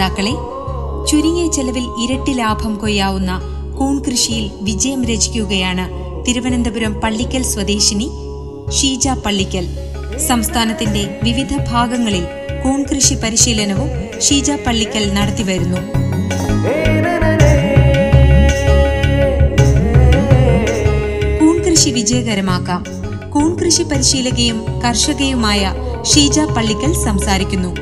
ശ്രോതാക്കളെ ചുരുങ്ങിയ ചെലവിൽ ഇരട്ടി ലാഭം കൊയ്യാവുന്ന കൂൺ കൃഷിയിൽ വിജയം രചിക്കുകയാണ് തിരുവനന്തപുരം പള്ളിക്കൽ സ്വദേശിനി ഷീജ പള്ളിക്കൽ. സംസ്ഥാനത്തിന്റെ വിവിധ ഭാഗങ്ങളിൽ കൂൺ കൃഷി പരിശീലനവും ഷീജ പള്ളിക്കൽ നടത്തിവരുന്നു കൂൺ കൃഷി വിജയകരമാക്കാം. കൂൺ കൃഷി പരിശീലകയും കർഷകയുമായ ഷീജ പള്ളിക്കൽ സംസാരിക്കുന്നു.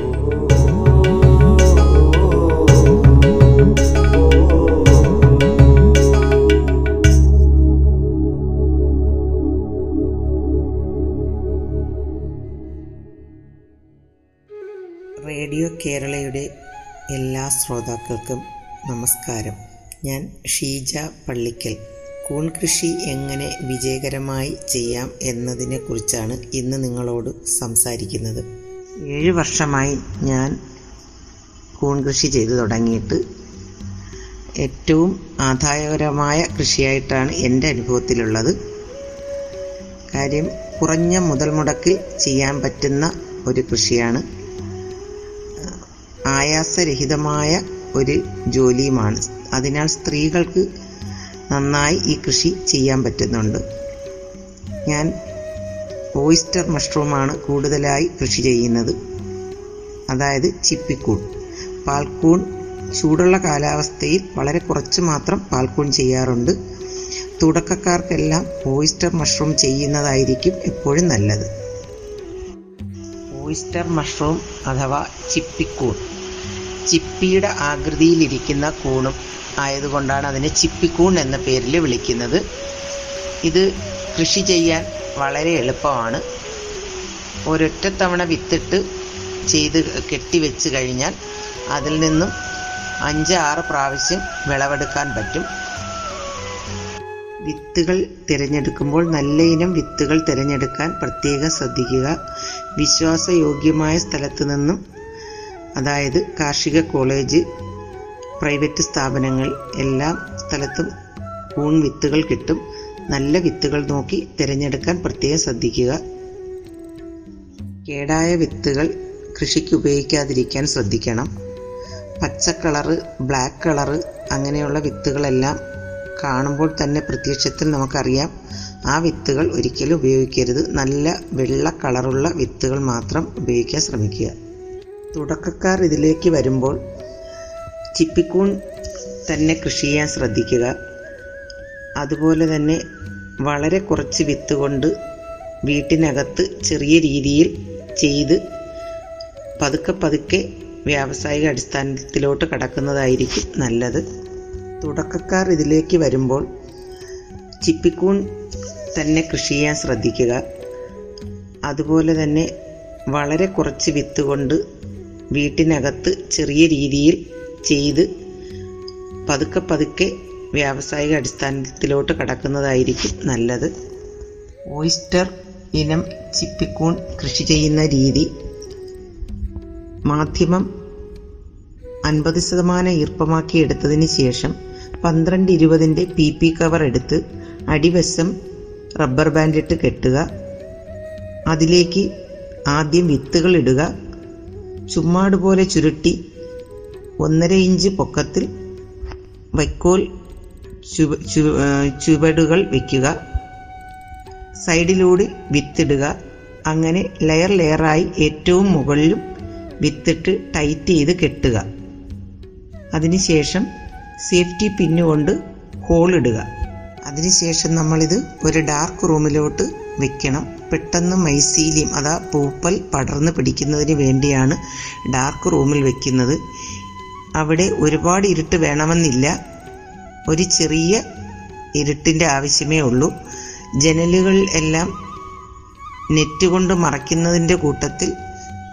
കേരളയുടെ എല്ലാ ശ്രോതാക്കൾക്കും നമസ്കാരം. ഞാൻ ഷീജ പള്ളിക്കൽ. കൂൺ കൃഷി എങ്ങനെ വിജയകരമായി ചെയ്യാം എന്നതിനെക്കുറിച്ചാണ് ഇന്ന് നിങ്ങളോട് സംസാരിക്കുന്നത്. ഏഴ് വർഷമായി ഞാൻ കൂൺ കൃഷി ചെയ്തു തുടങ്ങിയിട്ട് ഏറ്റവും ആദായകരമായ കൃഷിയായിട്ടാണ് എന്റെ അനുഭവത്തിലുള്ളത്. കാര്യം കുറഞ്ഞ മുതൽ മുടക്കിൽ ചെയ്യാൻ പറ്റുന്ന ഒരു കൃഷിയാണ് ആയാസരഹിതമായ ഒരു ജോലിയുമാണ്. അതിനാൽ സ്ത്രീകൾക്ക് നന്നായി ഈ കൃഷി ചെയ്യാൻ പറ്റുന്നുണ്ട്. ഞാൻ ഓയിസ്റ്റർ മഷ്റൂമാണ് കൂടുതലായി കൃഷി ചെയ്യുന്നത്. അതായത് ചിപ്പിക്കൂൺ. പാൽക്കൂൺ ചൂടുള്ള കാലാവസ്ഥയിൽ വളരെ കുറച്ച് മാത്രം പാൽക്കൂൺ ചെയ്യാറുണ്ട്. തുടക്കക്കാർക്കെല്ലാം ഓയിസ്റ്റർ മഷ്റൂം ചെയ്യുന്നതായിരിക്കും എപ്പോഴും നല്ലത്. ഓയിസ്റ്റർ മഷ്റൂം അഥവാ ചിപ്പിക്കൂൺ. ചിപ്പിയുടെ ആകൃതിയിലിരിക്കുന്ന കൂണും ആയതുകൊണ്ടാണ് അതിനെ ചിപ്പിക്കൂൺ എന്ന പേരിൽ വിളിക്കുന്നത്. ഇത് കൃഷി ചെയ്യാൻ വളരെ എളുപ്പമാണ്. ഒരൊറ്റ തവണ വിത്തിട്ട് ചെയ്ത് കെട്ടിവെച്ച് കഴിഞ്ഞാൽ അതിൽ നിന്നും അഞ്ച് ആറ് പ്രാവശ്യം വിളവെടുക്കാൻ പറ്റും. വിത്തുകൾ തിരഞ്ഞെടുക്കുമ്പോൾ നല്ല ഇനം വിത്തുകൾ തിരഞ്ഞെടുക്കാൻ പ്രത്യേകം ശ്രദ്ധിക്കുക. വിശ്വാസയോഗ്യമായ സ്ഥലത്തു നിന്നും അതായത് കാർഷിക കോളേജ് പ്രൈവറ്റ് സ്ഥാപനങ്ങൾ എല്ലാ സ്ഥലത്തും കൂൺ വിത്തുകൾ കിട്ടും. നല്ല വിത്തുകൾ നോക്കി തിരഞ്ഞെടുക്കാൻ പ്രത്യേകം ശ്രദ്ധിക്കുക. കേടായ വിത്തുകൾ കൃഷിക്ക് ഉപയോഗിക്കാതിരിക്കാൻ ശ്രദ്ധിക്കണം. പച്ച കളറ് ബ്ലാക്ക് കളറ് അങ്ങനെയുള്ള വിത്തുകളെല്ലാം കാണുമ്പോൾ തന്നെ പ്രത്യക്ഷത്തിൽ നമുക്കറിയാം ആ വിത്തുകൾ ഒരിക്കലും ഉപയോഗിക്കരുത്. നല്ല വെള്ള കളറുള്ള വിത്തുകൾ മാത്രം ഉപയോഗിക്കാൻ ശ്രമിക്കുക. തുടക്കക്കാർ ഇതിലേക്ക് വരുമ്പോൾ ചിപ്പിക്കൂൺ തന്നെ കൃഷി ചെയ്യാൻ ശ്രദ്ധിക്കുക. അതുപോലെ തന്നെ വളരെ കുറച്ച് വിത്ത് കൊണ്ട് വീട്ടിനകത്ത് ചെറിയ രീതിയിൽ ചെയ്ത് പതുക്കെ പതുക്കെ വ്യാവസായിക അടിസ്ഥാനത്തിലോട്ട് കടക്കുന്നതായിരിക്കും നല്ലത്. തുടക്കക്കാർ ഇതിലേക്ക് വരുമ്പോൾ ചിപ്പിക്കൂൺ തന്നെ കൃഷി ചെയ്യാൻ ശ്രദ്ധിക്കുക. അതുപോലെ തന്നെ വളരെ കുറച്ച് വിത്ത് കൊണ്ട് വീട്ടിനകത്ത് ചെറിയ രീതിയിൽ ചെയ്ത് പതുക്കെ പതുക്കെ വ്യാവസായിക അടിസ്ഥാനത്തിലോട്ട് കടക്കുന്നതായിരിക്കും നല്ലത്. ഓയിസ്റ്റർ ഇനം ചിപ്പിക്കൂൺ കൃഷി ചെയ്യുന്ന രീതി. മാധ്യമം അൻപത് ശതമാനം ഈർപ്പമാക്കി എടുത്തതിന് ശേഷം പന്ത്രണ്ട് ഇരുപതിന്റെ പി പി കവർ എടുത്ത് അടിവശം റബ്ബർ ബാൻഡിട്ട് കെട്ടുക. അതിലേക്ക് ആദ്യം വിത്തുകൾ ഇടുക. ചുമ്മാട് പോലെ ചുരുട്ടി ഒന്നര ഇഞ്ച് പൊക്കത്തിൽ വൈക്കോൽ ചുവടുകൾ വയ്ക്കുക സൈഡിലൂടെ വിത്തിടുക. അങ്ങനെ ലെയർ ലെയറായി ഏറ്റവും മുകളിലും വിത്തിട്ട് ടൈറ്റ് ചെയ്ത് കെട്ടുക. അതിനുശേഷം സേഫ്റ്റി പിന്നുകൊണ്ട് ഹോളിടുക അതിനുശേഷം നമ്മളിത് ഒരു ഡാർക്ക് റൂമിലോട്ട് വെക്കണം. പെട്ടെന്ന് മൈസീലിയം അതാ പൂപ്പൽ പടർന്നു പിടിക്കുന്നതിന് വേണ്ടിയാണ് ഡാർക്ക് റൂമിൽ വെക്കുന്നത്. അവിടെ ഒരുപാട് ഇരുട്ട് വേണമെന്നില്ല. ഒരു ചെറിയ ഇരുട്ടിന്റെ ആവശ്യമേ ഉള്ളൂ. ജനലുകൾ എല്ലാം നെറ്റ് കൊണ്ട് മറയ്ക്കുന്നതിന്റെ കൂട്ടത്തിൽ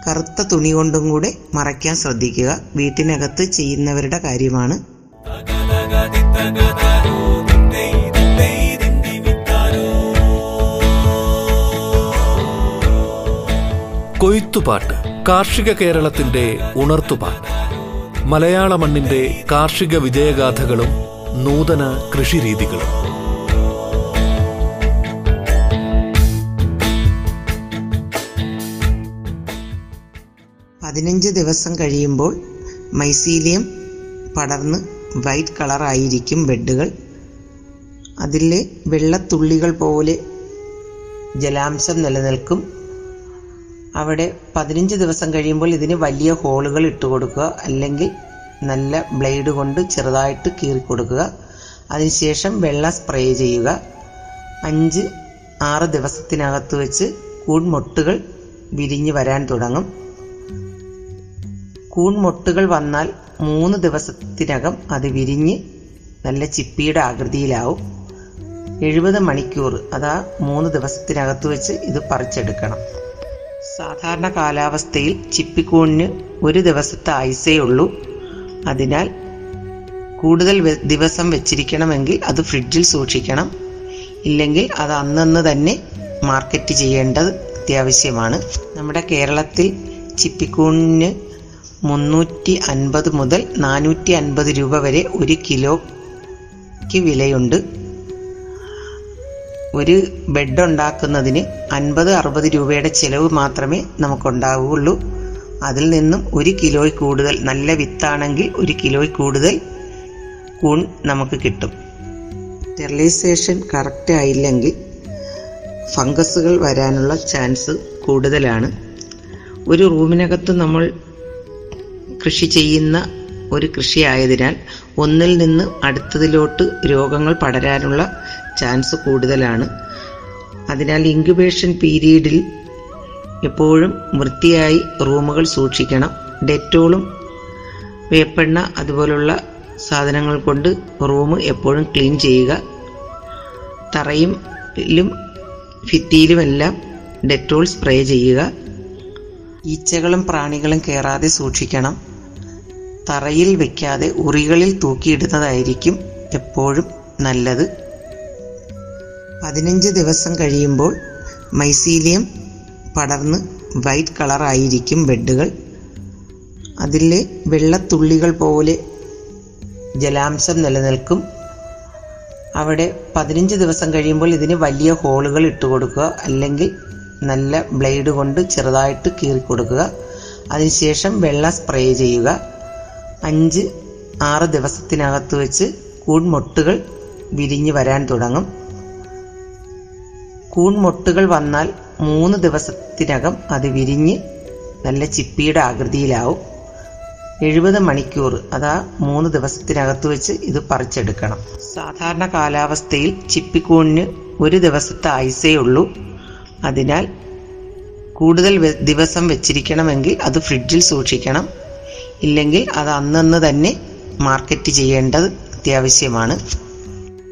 കറുത്ത തുണി കൊണ്ടും കൂടെ മറയ്ക്കാൻ ശ്രദ്ധിക്കുക. വീട്ടിനകത്ത് ചെയ്യുന്നവരുടെ കാര്യമാണ്. കൊയ്ത്തുപാട്ട് കാർഷിക കേരളത്തിന്റെ ഉണർത്തുപാട്ട്. മലയാള മണ്ണിന്റെ കാർഷിക വിജയഗാഥകളും നൂതന കൃഷിരീതികളും. പതിനഞ്ച് ദിവസം കഴിയുമ്പോൾ മൈസീലിയം പടർന്ന് വൈറ്റ് കളറായിരിക്കും ബെഡുകൾ. അതിലെ വെള്ളത്തുള്ളികൾ പോലെ ജലാംശം നിലനിൽക്കും. അവിടെ പതിനഞ്ച് ദിവസം കഴിയുമ്പോൾ ഇതിന് വലിയ ഹോളുകൾ ഇട്ട് കൊടുക്കുക അല്ലെങ്കിൽ നല്ല ബ്ലേഡ് കൊണ്ട് ചെറുതായിട്ട് കീറി കൊടുക്കുക അതിനുശേഷം വെള്ളം സ്പ്രേ ചെയ്യുക. അഞ്ച് ആറ് ദിവസത്തിനകത്ത് വെച്ച് കൂൺമൊട്ടുകൾ വിരിഞ്ഞ് വരാൻ തുടങ്ങും. കൂൺമൊട്ടുകൾ വന്നാൽ മൂന്ന് ദിവസത്തിനകം അത് വിരിഞ്ഞ് നല്ല ചിപ്പിയുടെ ആകൃതിയിലാവും. എഴുപത് മണിക്കൂർ അതാ മൂന്ന് ദിവസത്തിനകത്ത് വെച്ച് ഇത് പറിച്ചെടുക്കണം. സാധാരണ കാലാവസ്ഥയിൽ ചിപ്പിക്കൂണിന് ഒരു ദിവസത്തെ ആയുസേ ഉള്ളൂ. അതിനാൽ കൂടുതൽ ദിവസം വെച്ചിരിക്കണമെങ്കിൽ അത് ഫ്രിഡ്ജിൽ സൂക്ഷിക്കണം. ഇല്ലെങ്കിൽ അത് അന്നന്ന് തന്നെ മാർക്കറ്റ് ചെയ്യേണ്ടത് അത്യാവശ്യമാണ്. നമ്മുടെ കേരളത്തിൽ ചിപ്പിക്കൂണിന് മുന്നൂറ്റി അൻപത് മുതൽ നാനൂറ്റി അൻപത് രൂപ വരെ ഒരു കിലോയ്ക്ക് വിലയുണ്ട്. ഒരു ബെഡ് ഉണ്ടാക്കുന്നതിന് അൻപത് അറുപത് രൂപയുടെ ചിലവ് മാത്രമേ നമുക്കുണ്ടാവുകയുള്ളൂ. അതിൽ നിന്നും ഒരു കിലോയിൽ കൂടുതൽ നല്ല വിത്താണെങ്കിൽ ഒരു കിലോയിൽ കൂടുതൽ കൂൺ നമുക്ക് കിട്ടും. സ്റ്റെറിലൈസേഷൻ കറക്റ്റ് ആയില്ലെങ്കിൽ ഫംഗസുകൾ വരാനുള്ള ചാൻസ് കൂടുതലാണ്. ഒരു റൂമിനകത്ത് നമ്മൾ കൃഷി ചെയ്യുന്ന ഒരു കൃഷി ആയതിനാൽ ഒന്നിൽ നിന്ന് അടുത്തതിലോട്ട് രോഗങ്ങൾ പടരാനുള്ള ചാൻസ് കൂടുതലാണ്. അതിനാൽ ഇൻക്യുബേഷൻ പീരീഡിൽ എപ്പോഴും വൃത്തിയായി റൂമുകൾ സൂക്ഷിക്കണം. ഡെറ്റോളും വേപ്പെണ്ണ അതുപോലുള്ള സാധനങ്ങൾ കൊണ്ട് റൂം എപ്പോഴും ക്ലീൻ ചെയ്യുക. തറയിലും ഭിത്തിയിലുമെല്ലാം ഡെറ്റോൾ സ്പ്രേ ചെയ്യുക. ഈച്ചകളും പ്രാണികളും കയറാതെ സൂക്ഷിക്കണം. തറയിൽ വെക്കാതെ ഉറികളിൽ തൂക്കിയിടുന്നതായിരിക്കും എപ്പോഴും നല്ലത്. പതിനഞ്ച് ദിവസം കഴിയുമ്പോൾ മൈസീലിയം പടർന്ന് വൈറ്റ് കളറായിരിക്കും ബെഡുകൾ. അതിലെ വെള്ളത്തുള്ളികൾ പോലെ ജലാംശം നിലനിൽക്കും. അവിടെ പതിനഞ്ച് ദിവസം കഴിയുമ്പോൾ ഇതിന് വലിയ ഹോളുകൾ ഇട്ട് കൊടുക്കുക അല്ലെങ്കിൽ നല്ല ബ്ലേഡ് കൊണ്ട് ചെറുതായിട്ട് കീറി കൊടുക്കുക അതിനുശേഷം വെള്ളം സ്പ്രേ ചെയ്യുക. അഞ്ച് ആറ് ദിവസത്തിനകത്ത് വെച്ച് കൂൺമൊട്ടുകൾ വിരിഞ്ഞ് വരാൻ തുടങ്ങും. കൂൺമൊട്ടുകൾ വന്നാൽ മൂന്ന് ദിവസത്തിനകം അത് വിരിഞ്ഞ് നല്ല ചിപ്പിയുടെ ആകൃതിയിലാവും. എഴുപത് മണിക്കൂർ അതാ മൂന്ന് ദിവസത്തിനകത്ത് വെച്ച് ഇത് പറിച്ചെടുക്കണം. സാധാരണ കാലാവസ്ഥയിൽ ചിപ്പിക്കൂണിന് ഒരു ദിവസത്തെ ആയുസേ ഉള്ളൂ. അതിനാൽ കൂടുതൽ ദിവസം വെച്ചിരിക്കണമെങ്കിൽ അത് ഫ്രിഡ്ജിൽ സൂക്ഷിക്കണം. ഇല്ലെങ്കിൽ അത് അന്നന്ന് തന്നെ മാർക്കറ്റ് ചെയ്യേണ്ടത് അത്യാവശ്യമാണ്.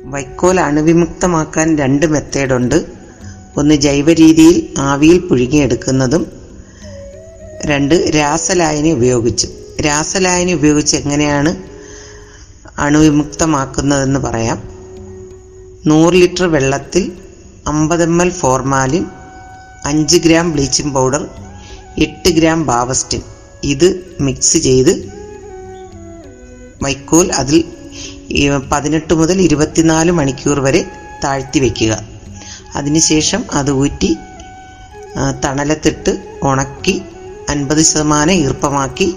വൈക്കോൽ അണുവിമുക്തമാക്കാൻ രണ്ട് മെത്തേഡുണ്ട് ഒന്ന് ജൈവ രീതിയിൽ ആവിയിൽ പുഴുങ്ങിയെടുക്കുന്നതും രണ്ട് രാസലായനി ഉപയോഗിച്ച്. രാസലായനി ഉപയോഗിച്ച് എങ്ങനെയാണ് അണുവിമുക്തമാക്കുന്നതെന്ന് പറയാം. നൂറ് ലിറ്റർ വെള്ളത്തിൽ അമ്പത് എം എൽ ഫോർമാലിൻ അഞ്ച് ഗ്രാം ബ്ലീച്ചിങ് പൗഡർ എട്ട് ഗ്രാം ബാവസ്റ്റിൻ. ഇത് മിക്സ് ചെയ്ത് വൈക്കോൽ അതിൽ പതിനെട്ട് മുതൽ ഇരുപത്തിനാല് മണിക്കൂർ വരെ താഴ്ത്തി വയ്ക്കുക അതിനുശേഷം അത് ഊറ്റി തണലത്തിട്ട് ഉണക്കി അൻപത് ശതമാനം ഈർപ്പമാക്കി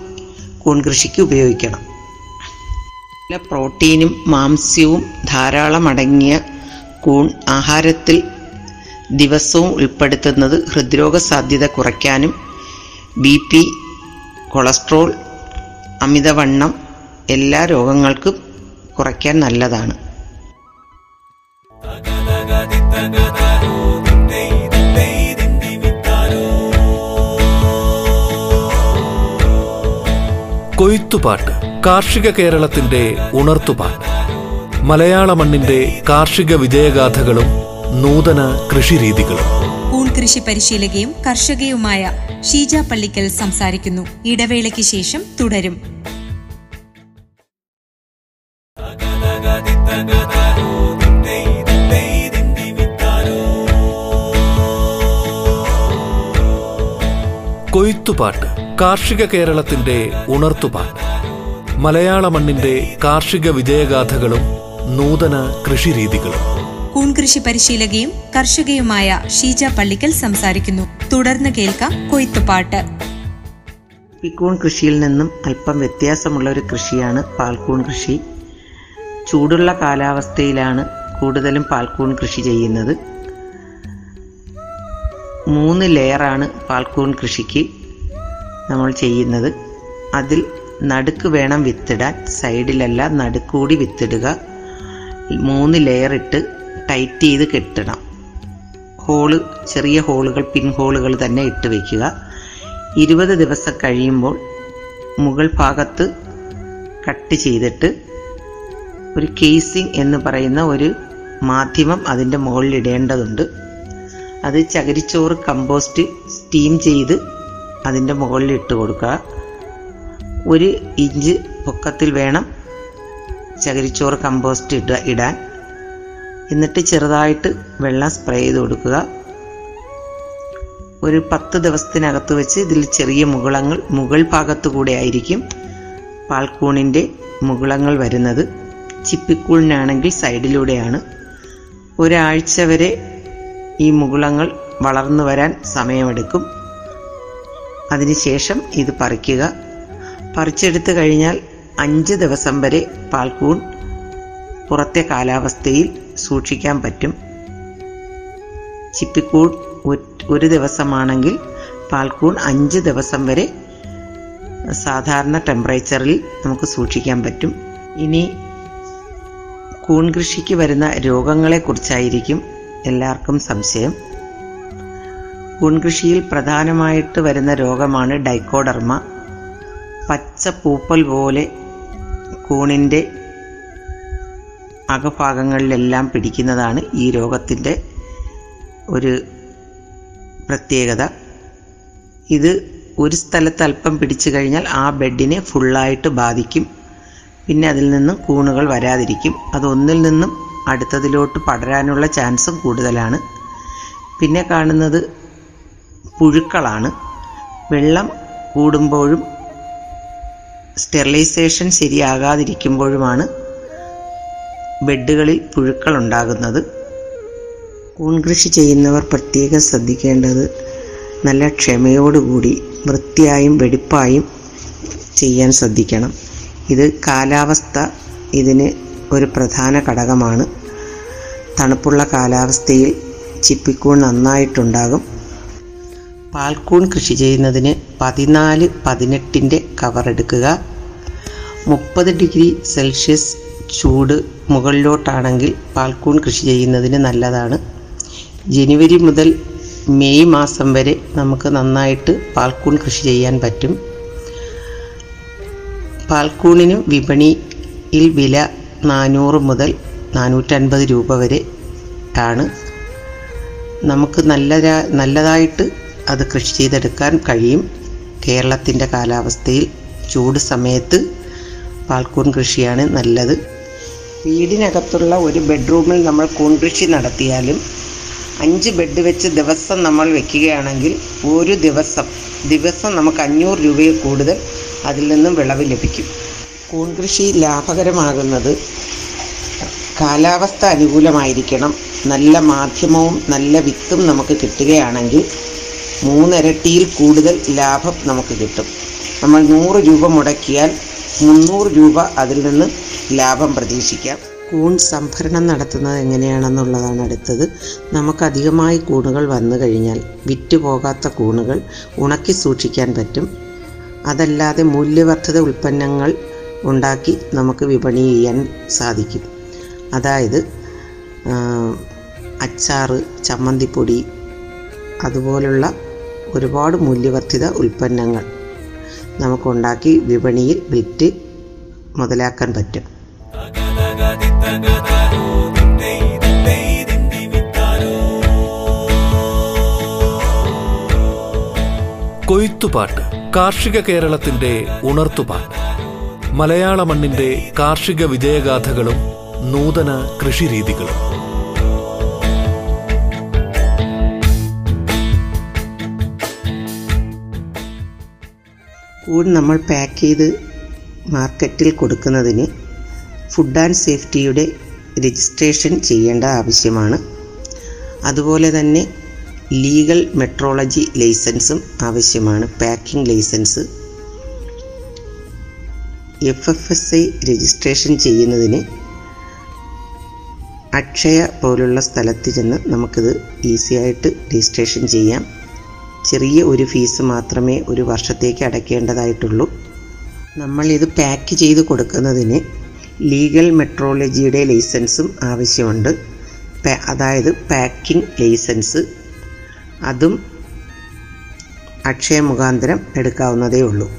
കൂൺ കൃഷിക്ക് ഉപയോഗിക്കണം. നല്ല പ്രോട്ടീനും മാംസ്യവും ധാരാളം അടങ്ങിയ കൂൺ ആഹാരത്തിൽ ദിവസവും ഉൾപ്പെടുത്തുന്നത് ഹൃദ്രോഗ സാധ്യത കുറയ്ക്കാനും ബി പി കൊളസ്ട്രോൾ അമിതവണ്ണം എല്ലാ രോഗങ്ങൾക്കും കുറയ്ക്കാൻ നല്ലതാണ്. കൊയ്ത്തുപാട്ട് കാർഷിക കേരളത്തിന്റെ ഉണർത്തുപാട്ട്. മലയാള മണ്ണിന്റെ കാർഷിക വിജയഗാഥകളും നൂതന കൃഷിരീതികളും. കൃഷി പരിശീലകയും കർഷകയുമായ ഷീജ പള്ളിക്കൽ സംസാരിക്കുന്നു. ഇടവേളയ്ക്ക് ശേഷം തുടരും. കൊയ്ത്തുപാട്ട് കാർഷിക കേരളത്തിന്റെ ഉണർത്തുപാട്ട്. മലയാള മണ്ണിന്റെ കാർഷിക വിജയഗാഥകളും നൂതന കൃഷിരീതികളും. കൂൺ കൃഷി പരിശീലകയും കർഷകയുമായ ഷീജ പള്ളിക്കൽ സംസാരിക്കുന്നു. തുടർന്ന് കേൾക്കാം കൊയ്ത്തുപാട്ട്. പിക്കൂൺ കൃഷിയിൽ നിന്നും അല്പം വ്യത്യാസമുള്ള ഒരു കൃഷിയാണ് പാൽക്കൂൺ കൃഷി. ചൂടുള്ള കാലാവസ്ഥയിലാണ് കൂടുതലും പാൽക്കൂൺ കൃഷി ചെയ്യുന്നത്. മൂന്ന് ലെയറാണ് പാൽക്കൂൺ കൃഷിക്ക് നമ്മൾ ചെയ്യുന്നത്. അതിൽ നടുക്ക് വേണം വിത്തിടാൻ. സൈഡിലല്ല നടുക്കൂടി വിത്തിടുക. മൂന്ന് ലെയർ ഇട്ട് ടൈറ്റ് ചെയ്ത് കെട്ടണം. ഹോൾ ചെറിയ ഹോളുകൾ പിൻ ഹോളുകൾ തന്നെ ഇട്ട് വയ്ക്കുക ഇരുപത് ദിവസം കഴിയുമ്പോൾ മുകൾ ഭാഗത്ത് കട്ട് ചെയ്തിട്ട് ഒരു കേസിംഗ് എന്ന് പറയുന്ന ഒരു മാധ്യമം അതിന്റെ മുകളിൽ ഇടേണ്ടതുണ്ട്. അത് ചകിരിച്ചോറ് കമ്പോസ്റ്റ് സ്റ്റീം ചെയ്ത് അതിന്റെ മുകളിൽ ഇട്ട് കൊടുക്കുക. ഒരു ഇഞ്ച് പൊക്കത്തിൽ വേണം ചകിരിച്ചോറ് കമ്പോസ്റ്റ് ഇട ഇടാൻ. എന്നിട്ട് ചെറുതായിട്ട് വെള്ളം സ്പ്രേ ചെയ്ത് കൊടുക്കുക. ഒരു പത്ത് ദിവസത്തിനകത്ത് വെച്ച് ഇതിൽ ചെറിയ മുകുളങ്ങൾ മുകൾ ഭാഗത്തു കൂടെ ആയിരിക്കും പാൽക്കൂണിന്റെ മുകുളങ്ങൾ വരുന്നത്. ചിപ്പിക്കൂണിനാണെങ്കിൽ സൈഡിലൂടെയാണ്. ഒരാഴ്ച വരെ ഈ മുകുളങ്ങൾ വളർന്നു വരാൻ സമയമെടുക്കും. അതിനുശേഷം ഇത് പറിക്കുക. പറിച്ചെടുത്തു കഴിഞ്ഞാൽ അഞ്ച് ദിവസം വരെ പാൽക്കൂൺ പുറത്തെ കാലാവസ്ഥയിൽ സൂക്ഷിക്കാൻ പറ്റും. ചിപ്പിക്കൂൺ ഒരു ദിവസമാണെങ്കിൽ പാൽക്കൂൺ അഞ്ച് ദിവസം വരെ സാധാരണ ടെമ്പറേച്ചറിൽ നമുക്ക് സൂക്ഷിക്കാൻ പറ്റും. ഇനി കൂൺ കൃഷിക്ക് വരുന്ന രോഗങ്ങളെക്കുറിച്ചായിരിക്കും എല്ലാവർക്കും സംശയം. കൂൺ കൃഷിയിൽ പ്രധാനമായിട്ട് വരുന്ന രോഗമാണ് ഡൈക്കോഡർമ. പച്ച പൂപ്പൽ പോലെ കൂണിന്റെ അകഭാഗങ്ങളിലെല്ലാം പിടിക്കുന്നതാണ് ഈ രോഗത്തിന്റെ ഒരു പ്രത്യേകത. ഇത് ഒരു സ്ഥലത്ത് അല്പം പിടിച്ചു കഴിഞ്ഞാൽ ആ ബെഡിനെ ഫുള്ളായിട്ട് ബാധിക്കും. പിന്നെ അതിൽ നിന്നും കൂണുകൾ വരാതിരിക്കും. അതൊന്നിൽ നിന്നും അടുത്തതിലോട്ട് പടരാനുള്ള ചാൻസും കൂടുതലാണ്. പിന്നെ കാണുന്നത് പുഴുക്കളാണ്. വെള്ളം കൂടുമ്പോഴും സ്റ്റെറിലൈസേഷൻ ശരിയാകാതിരിക്കുമ്പോഴുമാണ് ബെഡുകളിൽ പുഴുക്കൾ ഉണ്ടാകുന്നത് കൂൺ കൃഷി ചെയ്യുന്നവർ പ്രത്യേകം ശ്രദ്ധിക്കേണ്ടത് നല്ല ക്ഷമയോടുകൂടി വൃത്തിയായും വെടിപ്പായും ചെയ്യാൻ ശ്രദ്ധിക്കണം. ഇത് കാലാവസ്ഥ ഇതിന് ഒരു പ്രധാന ഘടകമാണ്. തണുപ്പുള്ള കാലാവസ്ഥയിൽ ചിപ്പിക്കൂൺ നന്നായിട്ടുണ്ടാകും. പാൽക്കൂൺ കൃഷി ചെയ്യുന്നതിന് പതിനാല് പതിനെട്ടിന്റെ കവർ എടുക്കുക. മുപ്പത് ഡിഗ്രി സെൽഷ്യസ് ചൂട് മുകളിലോട്ടാണെങ്കിൽ പാൽക്കൂൺ കൃഷി ചെയ്യുന്നതിന് നല്ലതാണ്. ജനുവരി മുതൽ മെയ് മാസം വരെ നമുക്ക് നന്നായിട്ട് പാൽക്കൂൺ കൃഷി ചെയ്യാൻ പറ്റും. പാൽക്കൂണിന് വിപണിയിൽ വില നാനൂറ് മുതൽ നാനൂറ്റൻപത് രൂപ വരെ ആണ്. നമുക്ക് നല്ല നല്ലതായിട്ട് അത് കൃഷി ചെയ്തെടുക്കാൻ കഴിയും. കേരളത്തിന്റെ കാലാവസ്ഥയിൽ ചൂട് സമയത്ത് പാൽക്കൂൺ കൃഷിയാണ് നല്ലത്. വീടിനകത്തുള്ള ഒരു ബെഡ്റൂമിൽ നമ്മൾ കൂൺ കൃഷി നടത്തിയാലും അഞ്ച് ബെഡ് വെച്ച് ദിവസം നമ്മൾ വെക്കുകയാണെങ്കിൽ ഒരു ദിവസം ദിവസം നമുക്ക് അഞ്ഞൂറ് രൂപയിൽ കൂടുതൽ അതിൽ നിന്നും വിളവ് ലഭിക്കും. കൂൺ കൃഷി ലാഭകരമാകുന്നത് കാലാവസ്ഥ അനുകൂലമായിരിക്കണം. നല്ല മാധ്യമവും നല്ല വിത്തും നമുക്ക് കിട്ടുകയാണെങ്കിൽ മൂന്നിരട്ടിയിൽ കൂടുതൽ ലാഭം നമുക്ക് കിട്ടും. നമ്മൾ നൂറ് രൂപ മുടക്കിയാൽ മുന്നൂറ് രൂപ അതിൽ നിന്ന് ലാഭം പ്രതീക്ഷിക്കാം. കൂൺ സംഭരണം നടത്തുന്നത് എങ്ങനെയാണെന്നുള്ളതാണ് അടുത്തത്. നമുക്ക് അധികമായി കൂണുകൾ വന്നു കഴിഞ്ഞാൽ വിറ്റുപോകാത്ത കൂണുകൾ ഉണക്കി സൂക്ഷിക്കാൻ പറ്റും. അതല്ലാതെ മൂല്യവർദ്ധിത ഉൽപ്പന്നങ്ങൾ ഉണ്ടാക്കി നമുക്ക് വിപണി ചെയ്യാൻ സാധിക്കും. അതായത് അച്ചാറ് ചമ്മന്തിപ്പൊടി അതുപോലുള്ള ഒരുപാട് മൂല്യവർദ്ധിത ഉൽപ്പന്നങ്ങൾ നമുക്കുണ്ടാക്കി വിപണിയിൽ വിറ്റ് മുതലാക്കാൻ പറ്റും. കൊയ്ത്തുപാട്ട് കാർഷിക കേരളത്തിന്റെ ഉണർത്തുപാട്ട്. മലയാള മണ്ണിന്റെ കാർഷിക വിജയഗാഥകളും നൂതന കൃഷിരീതികളും. കൂൺ നമ്മൾ പാക്ക് ചെയ്ത് മാർക്കറ്റിൽ കൊടുക്കുന്നതിന് ഫുഡ് ആൻഡ് സേഫ്റ്റിയുടെ രജിസ്ട്രേഷൻ ചെയ്യേണ്ട ആവശ്യമാണ്. അതുപോലെ തന്നെ ലീഗൽ മെട്രോളജി ലൈസൻസും ആവശ്യമാണ്. Packing licence F F S I registration ചെയ്യുന്നതിന് അക്ഷയ പോലുള്ള സ്ഥലത്ത് ചെന്ന് നമുക്കിത് ഈസിയായിട്ട് രജിസ്ട്രേഷൻ ചെയ്യാം. ചെറിയ ഒരു ഫീസ് മാത്രമേ ഒരു വർഷത്തേക്ക് അടയ്ക്കേണ്ടതായിട്ടുള്ളൂ. നമ്മളിത് പാക്ക് ചെയ്ത് കൊടുക്കുന്നതിന് ലീഗൽ മെട്രോളജിയുടെ ലൈസൻസും ആവശ്യമുണ്ട്. അതായത് പാക്കിംഗ് ലൈസൻസ്. അതും അക്ഷയ മുഖാന്തരം എടുക്കാവുന്നതേ ഉള്ളൂ.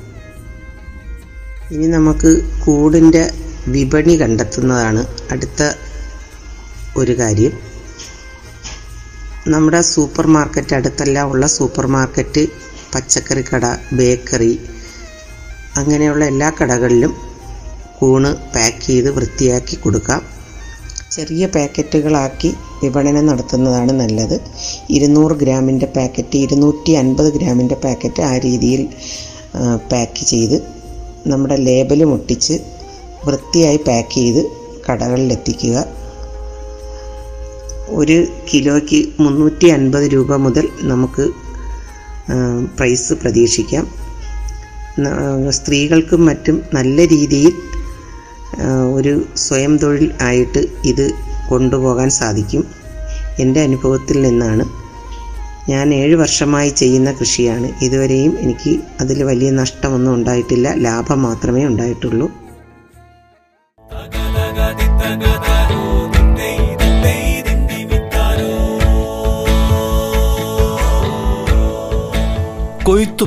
ഇനി നമുക്ക് കൂടിന്റെ വിപണി കണ്ടെത്തുന്നതാണ് അടുത്ത ഒരു കാര്യം. നമ്മുടെ സൂപ്പർ മാർക്കറ്റ് അടുത്തെല്ലാം ഉള്ള സൂപ്പർ മാർക്കറ്റ് പച്ചക്കറി കട ബേക്കറി അങ്ങനെയുള്ള എല്ലാ കടകളിലും കൂണ് പാക്ക് ചെയ്ത് വൃത്തിയാക്കി കൊടുക്കാം. ചെറിയ പാക്കറ്റുകളാക്കി വിപണനം നടത്തുന്നതാണ് നല്ലത്. ഇരുന്നൂറ് ഗ്രാമിന്റെ പാക്കറ്റ് ഇരുന്നൂറ്റി അൻപത് ഗ്രാമിന്റെ പാക്കറ്റ് ആ രീതിയിൽ പാക്ക് ചെയ്ത് നമ്മുടെ ലേബലും ഒട്ടിച്ച് വൃത്തിയായി പാക്ക് ചെയ്ത് കടകളിലെത്തിക്കുക. ഒരു കിലോയ്ക്ക് മുന്നൂറ്റി അൻപത് രൂപ മുതൽ നമുക്ക് പ്രൈസ് പ്രതീക്ഷിക്കാം. സ്ത്രീകൾക്കും മറ്റും നല്ല രീതിയിൽ ഒരു സ്വയം തൊഴിൽ ആയിട്ട് ഇത് കൊണ്ടുപോകാൻ സാധിക്കും. എന്റെ അനുഭവത്തിൽ നിന്നാണ്. ഞാൻ ഏഴ് വർഷമായി ചെയ്യുന്ന കൃഷിയാണ്. ഇതുവരെയും എനിക്ക് അതിൽ വലിയ നഷ്ടമൊന്നും ഉണ്ടായിട്ടില്ല. ലാഭം മാത്രമേ ഉണ്ടായിട്ടുള്ളൂ.